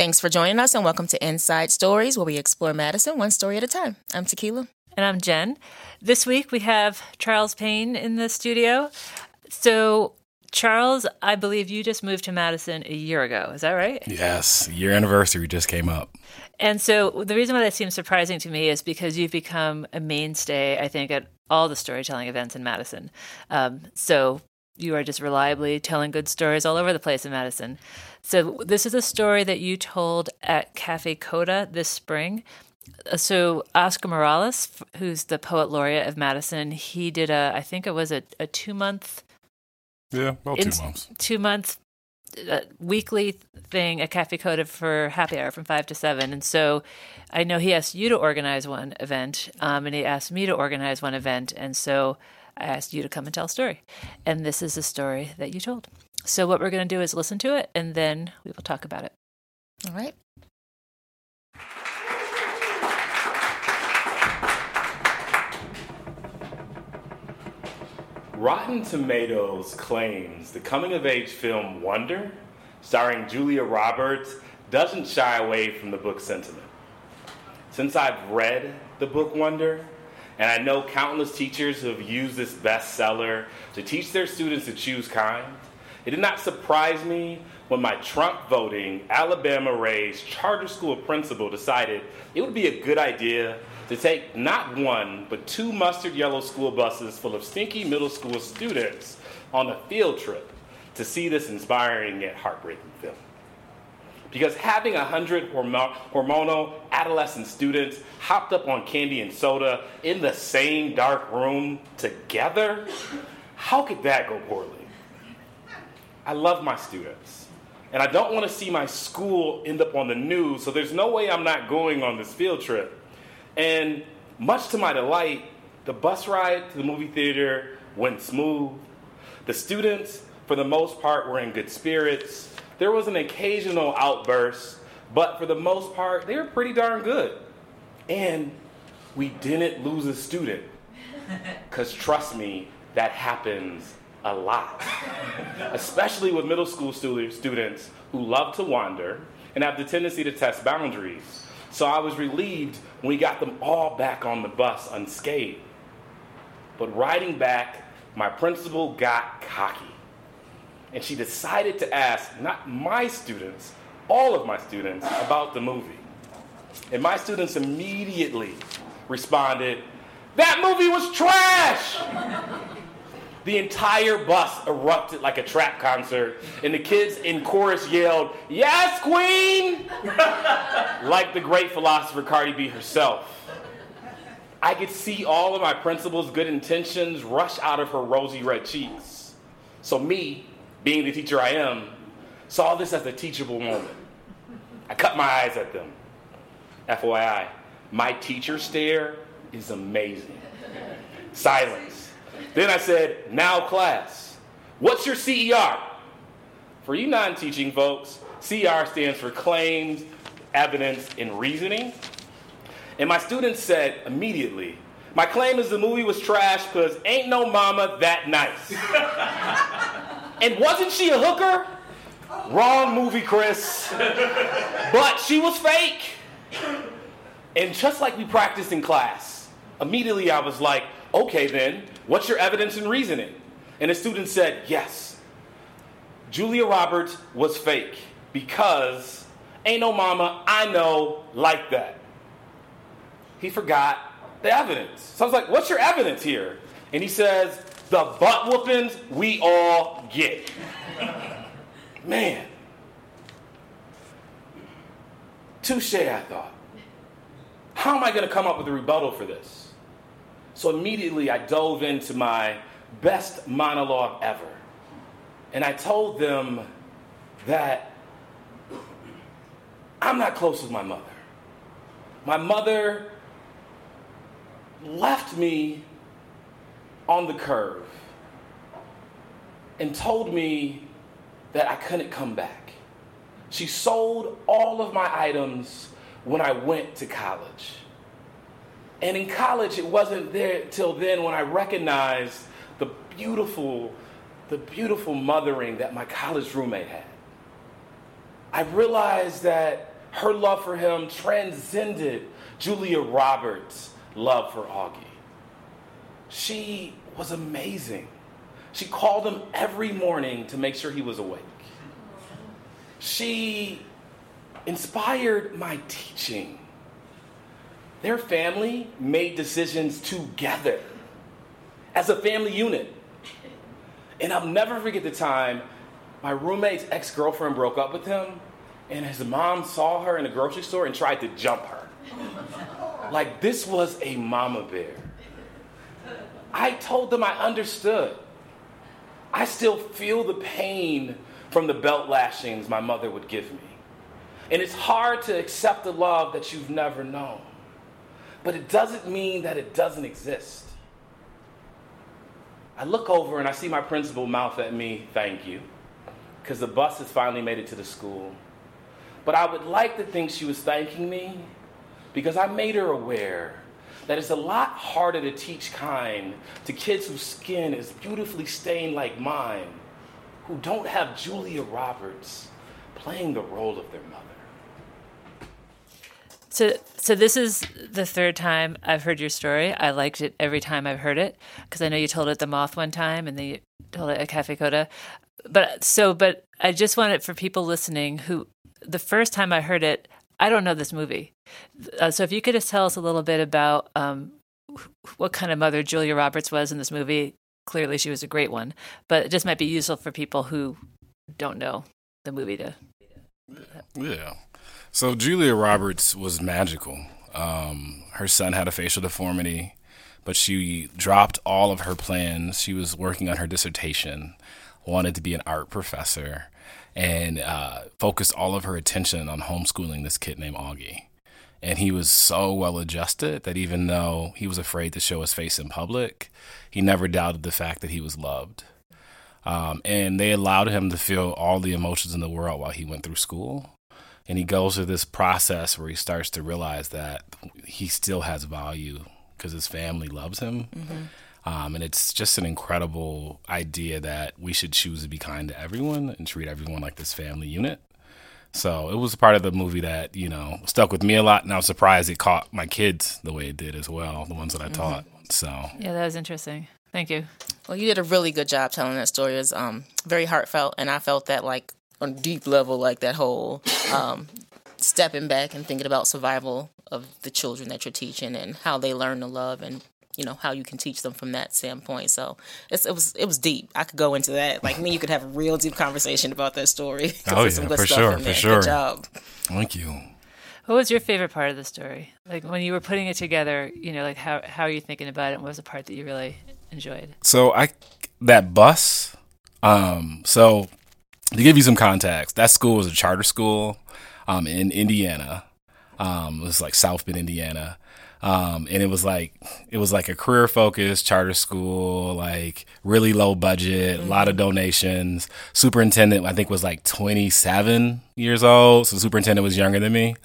Thanks for joining us and welcome to Inside Stories, where we explore Madison one story at a time. I'm Tequila. And I'm Jen. This week we have Charles Payne in the studio. So, Charles, I believe you just moved to Madison a year ago. Is that right? Yes, year anniversary just came up. And so the reason why that seems surprising to me is because you've become a mainstay, I think, at all the storytelling events in Madison. Um, so you are just reliably telling good stories all over the place in Madison. So this is a story that you told at Cafe Coda this spring. Uh, so Oscar Mireles, who's the poet laureate of Madison, he did a, I think it was a, a two month yeah, about two months. Two months uh, weekly thing at Cafe Coda for happy hour from five to seven. And so I know he asked you to organize one event, um, and he asked me to organize one event. And so I asked you to come and tell a story. And this is a story that you told. So what we're going to do is listen to it, and then we will talk about it. All right. Rotten Tomatoes claims the coming of age film Wonder, starring Julia Roberts, doesn't shy away from the book sentiment. Since I've read the book Wonder, and I know countless teachers have used this bestseller to teach their students to choose kind, it did not surprise me when my Trump voting, Alabama raised charter school principal decided it would be a good idea to take not one, but two mustard yellow school buses full of stinky middle school students on a field trip to see this inspiring yet heartbreaking film. Because having a hundred hormonal adolescent students hopped up on candy and soda in the same dark room together, how could that go poorly? I love my students. And I don't want to see my school end up on the news, so there's no way I'm not going on this field trip. And much to my delight, the bus ride to the movie theater went smooth. The students, for the most part, were in good spirits. There was an occasional outburst, but for the most part, they were pretty darn good. And we didn't lose a student. Because trust me, that happens a lot. Especially with middle school students who love to wander and have the tendency to test boundaries. So I was relieved when we got them all back on the bus unscathed. But riding back, my principal got cocky. And she decided to ask not my students, all of my students, about the movie. And my students immediately responded, That movie was trash! The entire bus erupted like a trap concert, and the kids in chorus yelled, Yes, Queen! like the great philosopher Cardi B herself. I could see all of my principal's good intentions rush out of her rosy red cheeks. So, me, being the teacher I am, saw this as a teachable moment. I cut my eyes at them. FYI, my teacher stare is amazing. Silence. Then I said, now class, what's your CER? For you non teaching folks, CER stands for claims, evidence, and reasoning. And my students said immediately, my claim is the movie was trash because ain't no mama that nice. and wasn't she a hooker? Wrong movie, Chris. but she was fake. And just like we practiced in class, immediately I was like, okay then, What's your evidence and reasoning? And the student said, Yes. Julia Roberts was fake because ain't no mama I know like that. He forgot the evidence. So I was like, What's your evidence here? And he says, The butt whoopings we all get. Man. Touche, I thought. How am I going to come up with a rebuttal for this? So immediately I dove into my best monologue ever. And I told them that I'm not close with my mother. My mother left me on the curve and told me that I couldn't come back. She sold all of my items when I went to college. And in college, it wasn't there till then when I recognized the beautiful, the beautiful mothering that my college roommate had. I realized that Her love for him transcended Julia Roberts' love for Augie. She was amazing. She called him every morning to make sure he was awake. She inspired my teaching. Their family made decisions together as a family unit. And I'll never forget the time my roommate's ex girlfriend broke up with him, and his mom saw her in the grocery store and tried to jump her. Like, this was a mama bear. I told them I understood. I still feel the pain from the belt lashings my mother would give me. And it's hard to accept the love that you've never known. But it doesn't mean that it doesn't exist. I look over and I see my principal mouth at me, thank you, because the bus has finally made it to the school. But I would like to think she was thanking me because I made her aware that it's a lot harder to teach kind to kids whose skin is beautifully stained like mine, who don't have Julia Roberts playing the role of their mother. So, so this is the third time I've heard your story. I liked it every time I've heard it because I know you told it at the Moth one time, and then you told it at Cafe Coda. But so, but I just want it for people listening who the first time I heard it, I don't know this movie. Uh, so if you could just tell us a little bit about um, what kind of mother Julia Roberts was in this movie. Clearly, she was a great one, but it just might be useful for people who don't know the movie to. Yeah. So Julia Roberts was magical. Um, her son had a facial deformity, but she dropped all of her plans. She was working on her dissertation, wanted to be an art professor, and uh, focused all of her attention on homeschooling this kid named Augie. And he was so well adjusted that even though he was afraid to show his face in public, he never doubted the fact that he was loved. Um, and they allowed him to feel all the emotions in the world while he went through school. And he goes through this process where he starts to realize that he still has value because his family loves him. Mm-hmm. Um, and it's just an incredible idea that we should choose to be kind to everyone and treat everyone like this family unit. So it was part of the movie that, you know, stuck with me a lot. And I was surprised it caught my kids the way it did as well, the ones that I mm-hmm. taught. So, yeah, that was interesting. Thank you. Well, you did a really good job telling that story. It's um, very heartfelt. And I felt that, like, on a deep level, like that whole um, stepping back and thinking about survival of the children that you're teaching and how they learn to love and you know how you can teach them from that standpoint. So it was it was deep. I could go into that. Like me, you could have a real deep conversation about that story. Oh yeah, for sure, for sure. Good job. Thank you. What was your favorite part of the story? Like when you were putting it together, you know, like how how are you thinking about it? And what was the part that you really enjoyed? So I that bus. Um, so to give you some context, that school was a charter school um, in Indiana. Um, it was like South Bend, Indiana. Um, and it was like it was like a career focused charter school, like really low budget, a lot of mm-hmm. donations. Superintendent, I think, was like 27 years old, so the superintendent was younger than me.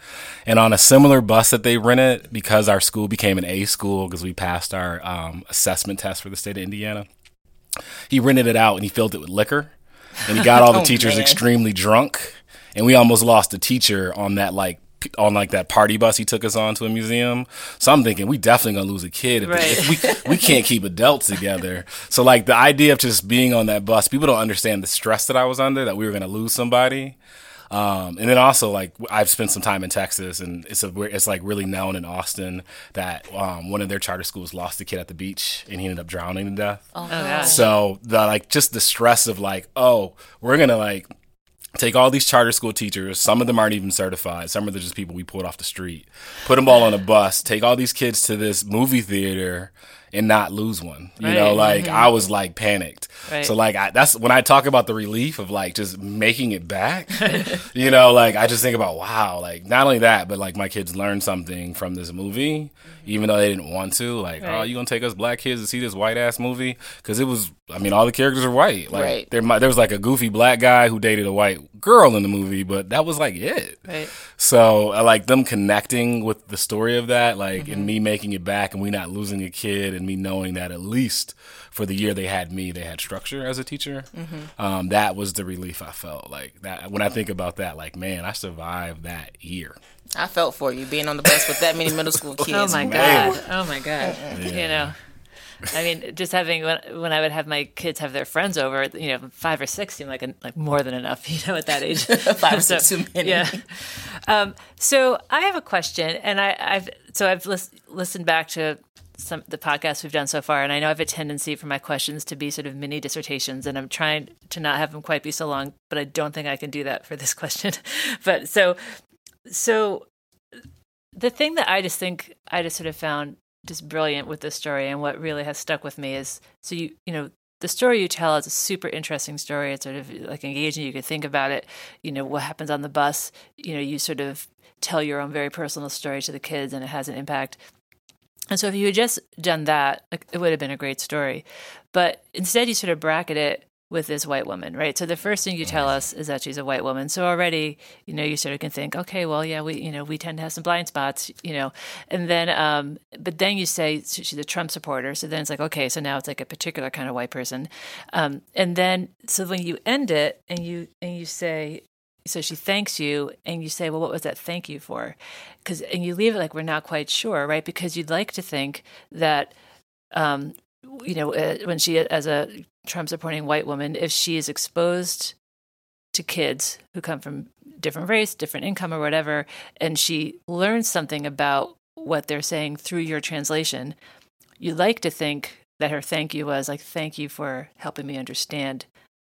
And on a similar bus that they rented, because our school became an A school because we passed our um, assessment test for the state of Indiana, he rented it out and he filled it with liquor, and he got all the oh, teachers man. extremely drunk. And we almost lost a teacher on that like on like that party bus he took us on to a museum. So I'm thinking we definitely gonna lose a kid if, right. if we we can't keep adults together. So like the idea of just being on that bus, people don't understand the stress that I was under that we were gonna lose somebody. Um, and then also like I've spent some time in Texas, and it's a it's like really known in Austin that um, one of their charter schools lost a kid at the beach, and he ended up drowning to death. Oh, oh so the like just the stress of like oh we're gonna like take all these charter school teachers some of them aren't even certified some of them are just people we pulled off the street put them all on a bus take all these kids to this movie theater and not lose one you right. know like mm-hmm. i was like panicked right. so like I, that's when i talk about the relief of like just making it back you know like i just think about wow like not only that but like my kids learned something from this movie even though they didn't want to. Like, oh, right. oh, you gonna take us black kids to see this white ass movie? Because it was, I mean, all the characters are white. Like, right. there, there was like a goofy black guy who dated a white girl in the movie, but that was like it. Right. So, I like them connecting with the story of that, like, mm-hmm. and me making it back, and we not losing a kid, and and me knowing that at least for the year they had me, they had structure as a teacher. Mm-hmm. Um, that was the relief I felt. Like that when I think about that, like man, I survived that year. I felt for you being on the bus with that many middle school kids. Oh my Man. god! Oh my god! You know, I mean, just having when, when I would have my kids have their friends over, you know, five or six seemed like a, like more than enough, you know, at that age. Five or six too many. Yeah. Um, so I have a question, and I, I've so I've lis- listened back to some the podcasts we've done so far, and I know I have a tendency for my questions to be sort of mini dissertations, and I'm trying to not have them quite be so long, but I don't think I can do that for this question. but so so the thing that I just think I just sort of found just brilliant with this story and what really has stuck with me is so you you know the story you tell is a super interesting story. It's sort of like engaging. You could think about it. You know what happens on the bus. You know you sort of tell your own very personal story to the kids, and it has an impact. And so if you had just done that, it would have been a great story. But instead, you sort of bracket it with this white woman, right? So the first thing you tell us is that she's a white woman. So already, you know, you sort of can think, okay, well, yeah, we, you know, we tend to have some blind spots, you know, and then, um, but then you say she's a Trump supporter. So then it's like, okay, so now it's like a particular kind of white person, um, and then so when you end it and you and you say. So she thanks you, and you say, "Well, what was that thank you for?" Because and you leave it like we're not quite sure, right? Because you'd like to think that um, you know, uh, when she, as a Trump supporting white woman, if she is exposed to kids who come from different race, different income, or whatever, and she learns something about what they're saying through your translation, you like to think that her thank you was like, thank you for helping me understand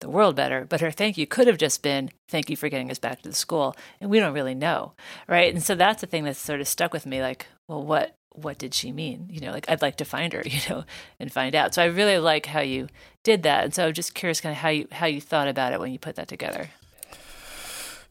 the world better. But her thank you could have just been, thank you for getting us back to the school. And we don't really know. Right. And so that's the thing that's sort of stuck with me like, well, what, what did she mean? You know, like I'd like to find her, you know, and find out. So I really like how you did that. And so I'm just curious kind of how you how you thought about it when you put that together.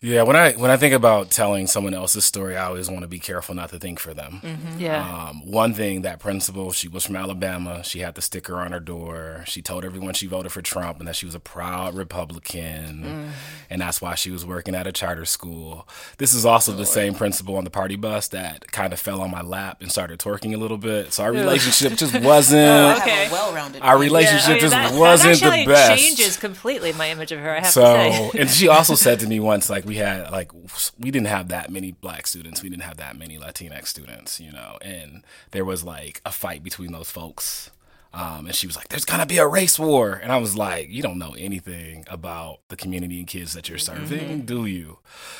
Yeah, when I when I think about telling someone else's story, I always want to be careful not to think for them. Yeah. Um, one thing, that principal, she was from Alabama. She had the sticker on her door. She told everyone she voted for Trump and that she was a proud Republican, and that's why she was working at a charter school. This is also the same principal on the party bus that kind of fell on my lap and started twerking a little bit. So our relationship just wasn't. I Okay. well-rounded. Our family. relationship I mean, just that, wasn't that the best. changes completely my image of her, I have So, to say. and she also said to me once, like we had like we didn't have that many black students, we didn't have that many Latinx students, you know, and there was like a fight between those folks. Um, and she was like, "There's gonna be a race war," and I was like, "You don't know anything about the community and kids that you're serving, do you?"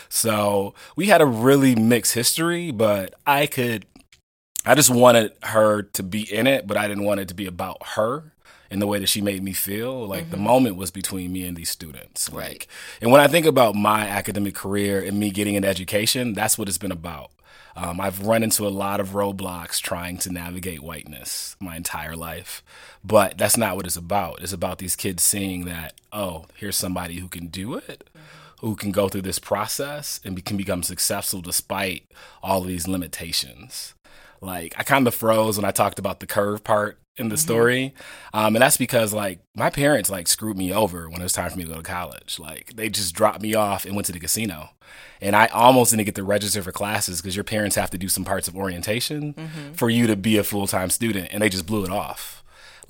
So we had a really mixed history, but I could, I just wanted her to be in it, but I didn't want it to be about her in the way that she made me feel. Like the moment was between me and these students. Like, and when I think about my academic career and me getting an education, that's what it's been about. Um, I've run into a lot of roadblocks trying to navigate whiteness my entire life, but that's not what it's about. It's about these kids seeing that, oh, here's somebody who can do it, who can go through this process and be, can become successful despite all of these limitations. Like I kind of froze when I talked about the curve part in the story, um, and that's because like my parents like screwed me over when it was time for me to go to college. Like they just dropped me off and went to the casino, and I almost didn't get to register for classes because your parents have to do some parts of orientation for you to be a full time student, and they just blew it off.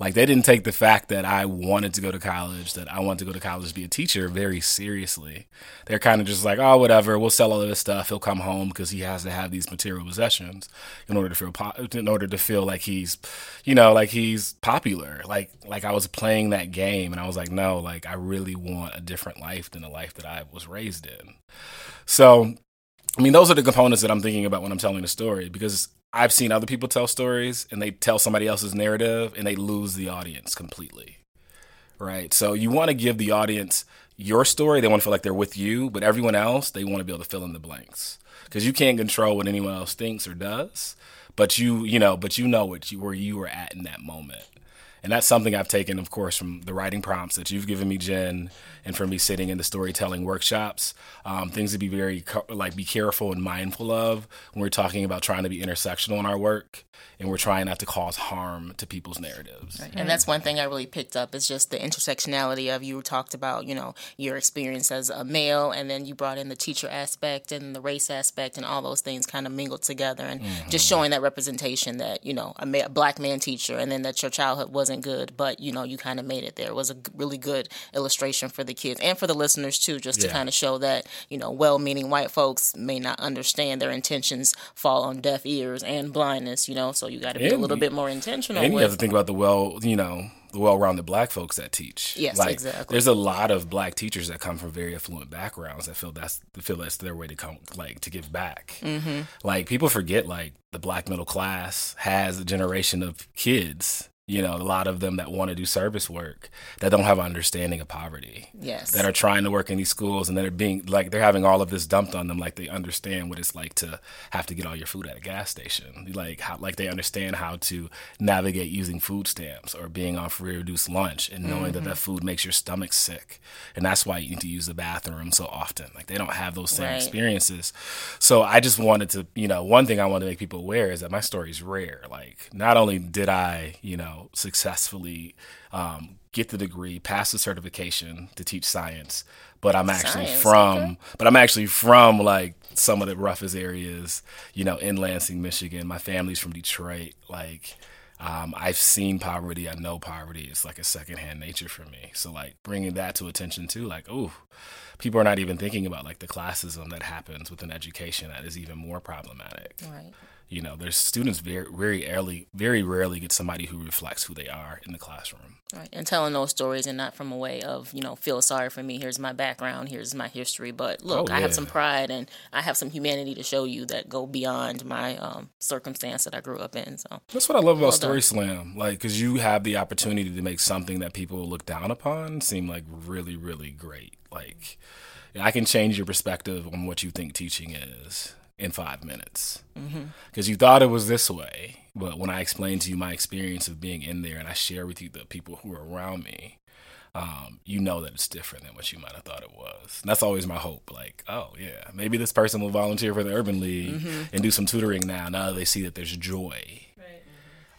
Like they didn't take the fact that I wanted to go to college, that I wanted to go to college to be a teacher very seriously. They're kind of just like, oh, whatever, we'll sell all of this stuff. He'll come home because he has to have these material possessions in order to feel po- in order to feel like he's, you know, like he's popular. Like like I was playing that game, and I was like, no, like I really want a different life than the life that I was raised in. So I mean, those are the components that I'm thinking about when I'm telling the story because I've seen other people tell stories and they tell somebody else's narrative and they lose the audience completely. Right. So you want to give the audience your story. They want to feel like they're with you, but everyone else, they want to be able to fill in the blanks because you can't control what anyone else thinks or does. But you, you know, but you know what you where you were at in that moment. And that's something I've taken, of course, from the writing prompts that you've given me, Jen, and from me sitting in the storytelling workshops. Um, things to be very like be careful and mindful of when we're talking about trying to be intersectional in our work, and we're trying not to cause harm to people's narratives. Right. And that's one thing I really picked up is just the intersectionality of you talked about, you know, your experience as a male, and then you brought in the teacher aspect and the race aspect, and all those things kind of mingled together, and mm-hmm. just showing that representation that you know a, ma- a black man teacher, and then that your childhood was wasn't good, but you know, you kind of made it there. It was a really good illustration for the kids and for the listeners too, just yeah. to kind of show that, you know, well meaning white folks may not understand their intentions fall on deaf ears and blindness, you know, so you got to be and a little you, bit more intentional. And with, you have to think about the well, you know, the well-rounded black folks that teach. Yes, like, exactly. There's a lot of black teachers that come from very affluent backgrounds that feel that's feel that's their way to come, like to give back. Mm-hmm. Like people forget, like the black middle class has a generation of kids you know, a lot of them that want to do service work that don't have an understanding of poverty. Yes. That are trying to work in these schools and that are being like they're having all of this dumped on them like they understand what it's like to have to get all your food at a gas station. Like how like they understand how to navigate using food stamps or being on free reduced lunch and knowing mm-hmm. that that food makes your stomach sick. And that's why you need to use the bathroom so often. Like they don't have those same right. experiences. So I just wanted to, you know, one thing I wanted to make people aware is that my story is rare. Like not only did I, you know, successfully um, get the degree, pass the certification to teach science. But I'm actually science, from, okay. but I'm actually from like some of the roughest areas, you know, in Lansing, Michigan. My family's from Detroit. Like, um, I've seen poverty. I know poverty. It's like a secondhand nature for me. So like bringing that to attention too, like, oh, people are not even thinking about like the classism that happens within education that is even more problematic. Right. You know, there's students very, very early, very rarely get somebody who reflects who they are in the classroom. Right, and telling those stories and not from a way of you know feel sorry for me. Here's my background. Here's my history. But look, oh, yeah. I have some pride and I have some humanity to show you that go beyond my um, circumstance that I grew up in. So that's what I love about well Story Slam. Like, because you have the opportunity to make something that people look down upon seem like really, really great. Like, I can change your perspective on what you think teaching is in five minutes because mm-hmm. you thought it was this way. But when I explain to you my experience of being in there and I share with you the people who are around me, um, you know that it's different than what you might have thought it was. And that's always my hope. Like, oh yeah, maybe this person will volunteer for the Urban League mm-hmm. and do some tutoring now. Now they see that there's joy right.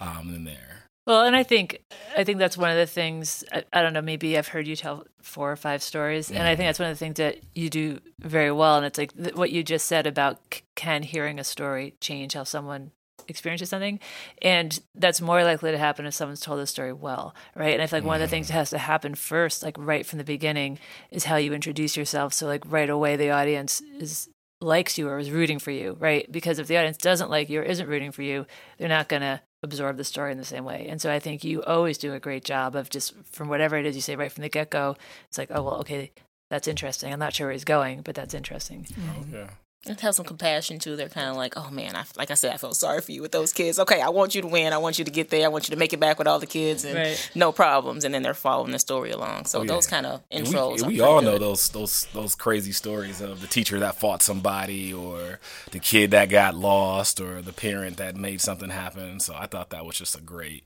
um, in there. Well, and I think I think that's one of the things. I, I, don't know. Maybe I've heard you tell four or five stories, and I think mm-hmm. that's one of the things that you do very well. And it's like th- what you just said about c- can hearing a story change how someone experiences something, and that's more likely to happen if someone's told the story well, right? And I feel like one of the things that mm-hmm. has to happen first, like right from the beginning, is how you introduce yourself. So like right away, the audience is likes you or is rooting for you, right? Because if the audience doesn't like you or isn't rooting for you, they're not gonna absorb the story in the same way. And so I think you always do a great job of just from whatever it is you say right from the get go, it's like, oh well, okay, that's interesting. I'm not sure where he's going, but that's interesting. Oh, yeah and have some compassion too. They're kind of like, oh man, I, like I said, I felt sorry for you with those kids. Okay, I want you to win. I want you to get there. I want you to make it back with all the kids and right. no problems. And then they're following the story along. So oh, yeah. those kind of intros. we, we all know those those those crazy stories of the teacher that fought somebody, or the kid that got lost, or the parent that made something happen. So I thought that was just a great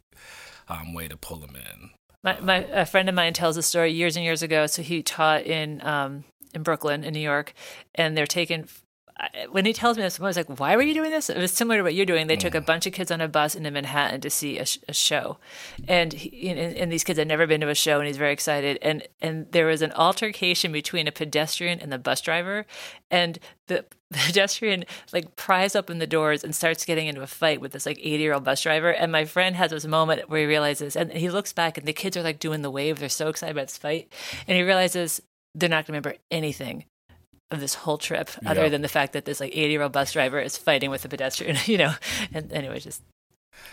um, way to pull them in. My, my a friend of mine tells a story years and years ago. So he taught in um, in Brooklyn, in New York, and they're taking when he tells me this, I was like, "Why were you doing this?" It was similar to what you're doing. They took a bunch of kids on a bus into Manhattan to see a, sh- a show, and, he, and, and these kids had never been to a show, and he's very excited. And and there was an altercation between a pedestrian and the bus driver, and the pedestrian like pries open the doors and starts getting into a fight with this like 80 year old bus driver. And my friend has this moment where he realizes, and he looks back, and the kids are like doing the wave. They're so excited about this fight, and he realizes they're not going to remember anything of this whole trip, other yeah. than the fact that this like 80 year old bus driver is fighting with a pedestrian, you know. And anyway, just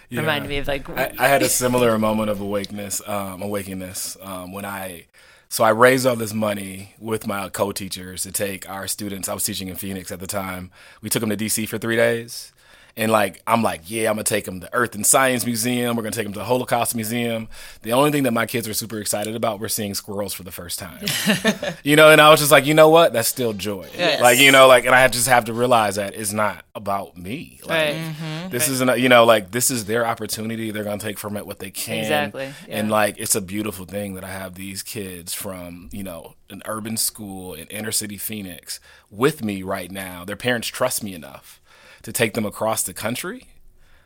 yeah. reminded me of like I, I, had a similar moment of awakeness, um, awakeness um, when I. So I raised all this money with my co-teachers to take our students. I was teaching in Phoenix at the time. We took them to DC for three days, And like I'm like, yeah, I'm gonna take them to Earth and Science Museum. We're gonna take them to the Holocaust Museum. The only thing that my kids were super excited about, we're seeing squirrels for the first time. you know, and I was just like, you know what? That's still joy. Yes. Like you know, like, and I just have to realize that it's not about me. Like, Right. Mm-hmm. This isn't, you know, like this is their opportunity. They're gonna take from it what they can. Exactly, And like, it's a beautiful thing that I have these kids from, you know, an urban school in inner city Phoenix with me right now. Their parents trust me enough to take them across the country.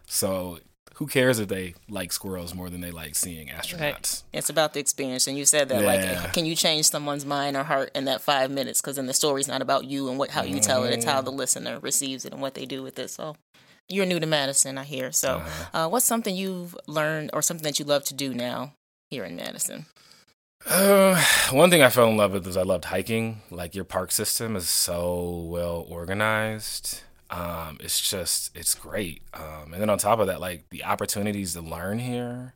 So who cares if they like squirrels more than they like seeing astronauts? It's about the experience, and you said that. Yeah. Like, can you change someone's mind or heart in that five minutes? Because then the story's not about you and what how you tell it; it's how the listener receives it and what they do with it. So, you're new to Madison, I hear. So, uh, what's something you've learned or something that you love to do now here in Madison? Uh, one thing I fell in love with is I loved hiking. Like your park system is so well organized. Um, it's just it's great. Um, and then on top of that, like the opportunities to learn here.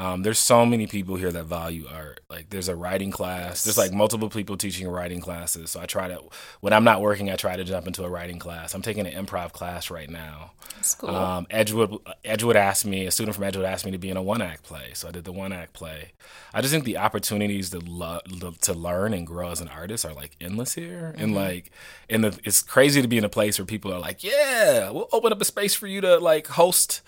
Um, there's so many people here that value art. Like there's a writing class. There's like multiple people teaching writing classes. So I try to when I'm not working, I try to jump into a writing class. I'm taking an improv class right now. That's cool. Um, Edgewood Edgewood asked me, a student from Edgewood asked me to be in a one act play, so I did the one act play. I just think the opportunities to lo- to learn and grow as an artist are like endless here, and like, and the, it's crazy to be in a place where people are like, yeah, we'll open up a space for you to like host.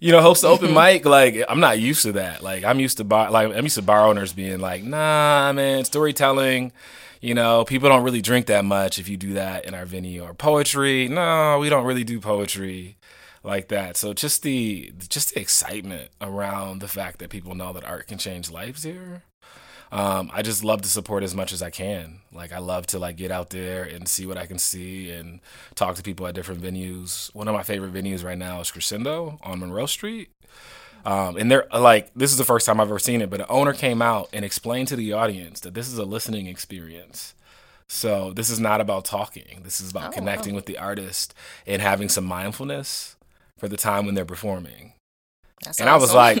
You know, host the open mm-hmm. mic. Like, I'm not used to that. Like, I'm used to bar, like I'm used to bar owners being like, nah, man, storytelling. You know, people don't really drink that much if you do that in our venue or poetry. No, we don't really do poetry like that. So just the just the excitement around the fact that people know that art can change lives here. Um, I just love to support as much as I can. Like I love to like get out there and see what I can see and talk to people at different venues. One of my favorite venues right now is Crescendo on Monroe Street. Um, and they're like, this is the first time I've ever seen it, but an owner came out and explained to the audience that this is a listening experience. So this is not about talking. This is about Oh, connecting wow. with the artist and having some mindfulness for the time when they're performing. That's And I was like,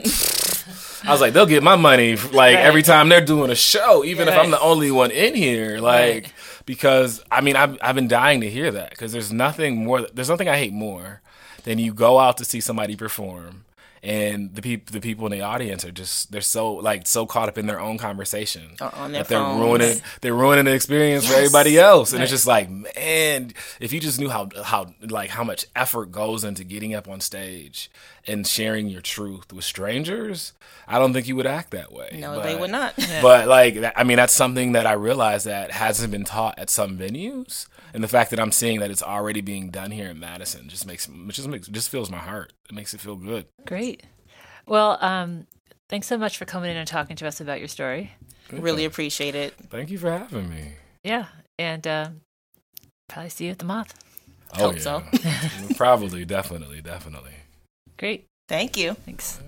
I was like, they'll get my money like every time they're doing a show, even if I'm the only one in here. Like, Right. because I mean, I've I've been dying to hear that because there's nothing more. There's nothing I hate more than you go out to see somebody perform. And the people, the people in the audience are just—they're so like so caught up in their own conversation Or on their that they're phones. ruining, they're ruining the experience for everybody else. And it's just like, man, if you just knew how how like how much effort goes into getting up on stage and sharing your truth with strangers, I don't think you would act that way. no, they would not. But like, I mean, that's something that I realize that hasn't been taught at some venues, and the fact that I'm seeing that it's already being done here in Madison just makes just makes just fills my heart. It makes it feel good. Great. Well, um, thanks so much for coming in and talking to us about your story. really appreciate it. Thank you for having me. Yeah, and uh, probably see you at the Moth. Oh Hope so. Probably, definitely, definitely. Great. Thank you. Thanks.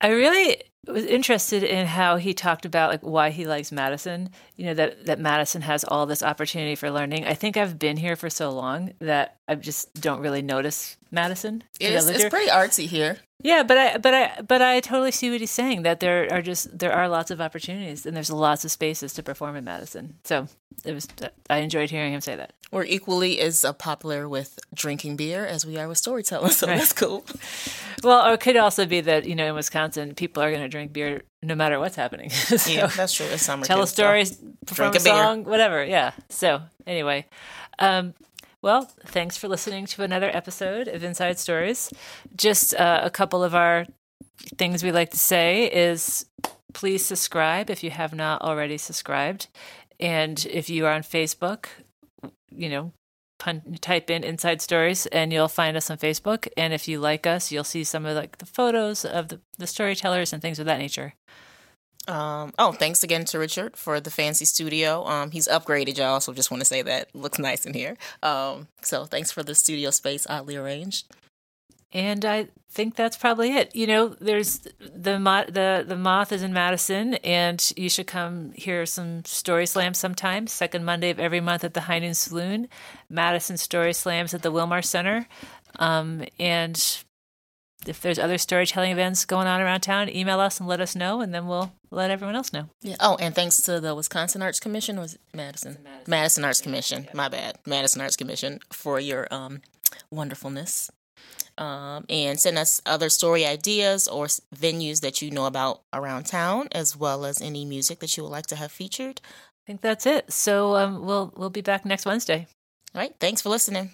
I really was interested in how he talked about like why he likes Madison. You know that that Madison has all this opportunity for learning. I think I've been here for so long that I just don't really notice Madison. It is, it's here. pretty artsy here. Yeah, but I but I but I totally see what he's saying that there are just there are lots of opportunities and there's lots of spaces to perform in Madison. So it was I enjoyed hearing him say that. We're equally as uh, popular with drinking beer as we are with storytelling, so Right. that's cool. Well, or it could also be that you know in Wisconsin people are going to drink beer no matter what's happening. so Yeah, that's true. It's summer. tell a too, so. story, perform Drink a a beer. song, whatever. Yeah. So anyway, um, well, thanks for listening to another episode of Inside Stories. Just uh, a couple of our things we like to say is please subscribe if you have not already subscribed, and if you are on Facebook, you know. Pun- type in inside stories and you'll find us on facebook and if you like us you'll see some of like the photos of the, the storytellers and things of that nature Um, oh, thanks again to Richard for the fancy studio. Um, he's upgraded, y'all. So just want to say that looks nice in here. Um, so thanks for the studio space, oddly arranged. And I think that's probably it. You know, there's the the the moth is in Madison, and you should come hear some story slams sometime. Second Monday of every month at the High Noon Saloon, Madison Story Slams at the Wilmar Center, um, and if there's other storytelling events going on around town, email us and let us know, and then we'll let everyone else know. Yeah. Oh, and thanks to the Wisconsin Arts Commission, or was it Madison? Madison, Madison Arts Commission. My bad. Madison Arts Commission for your um, wonderfulness. Um, and send us other story ideas or venues that you know about around town, as well as any music that you would like to have featured. I think that's it. So um, we'll we'll be back next Wednesday. All right. Thanks for listening.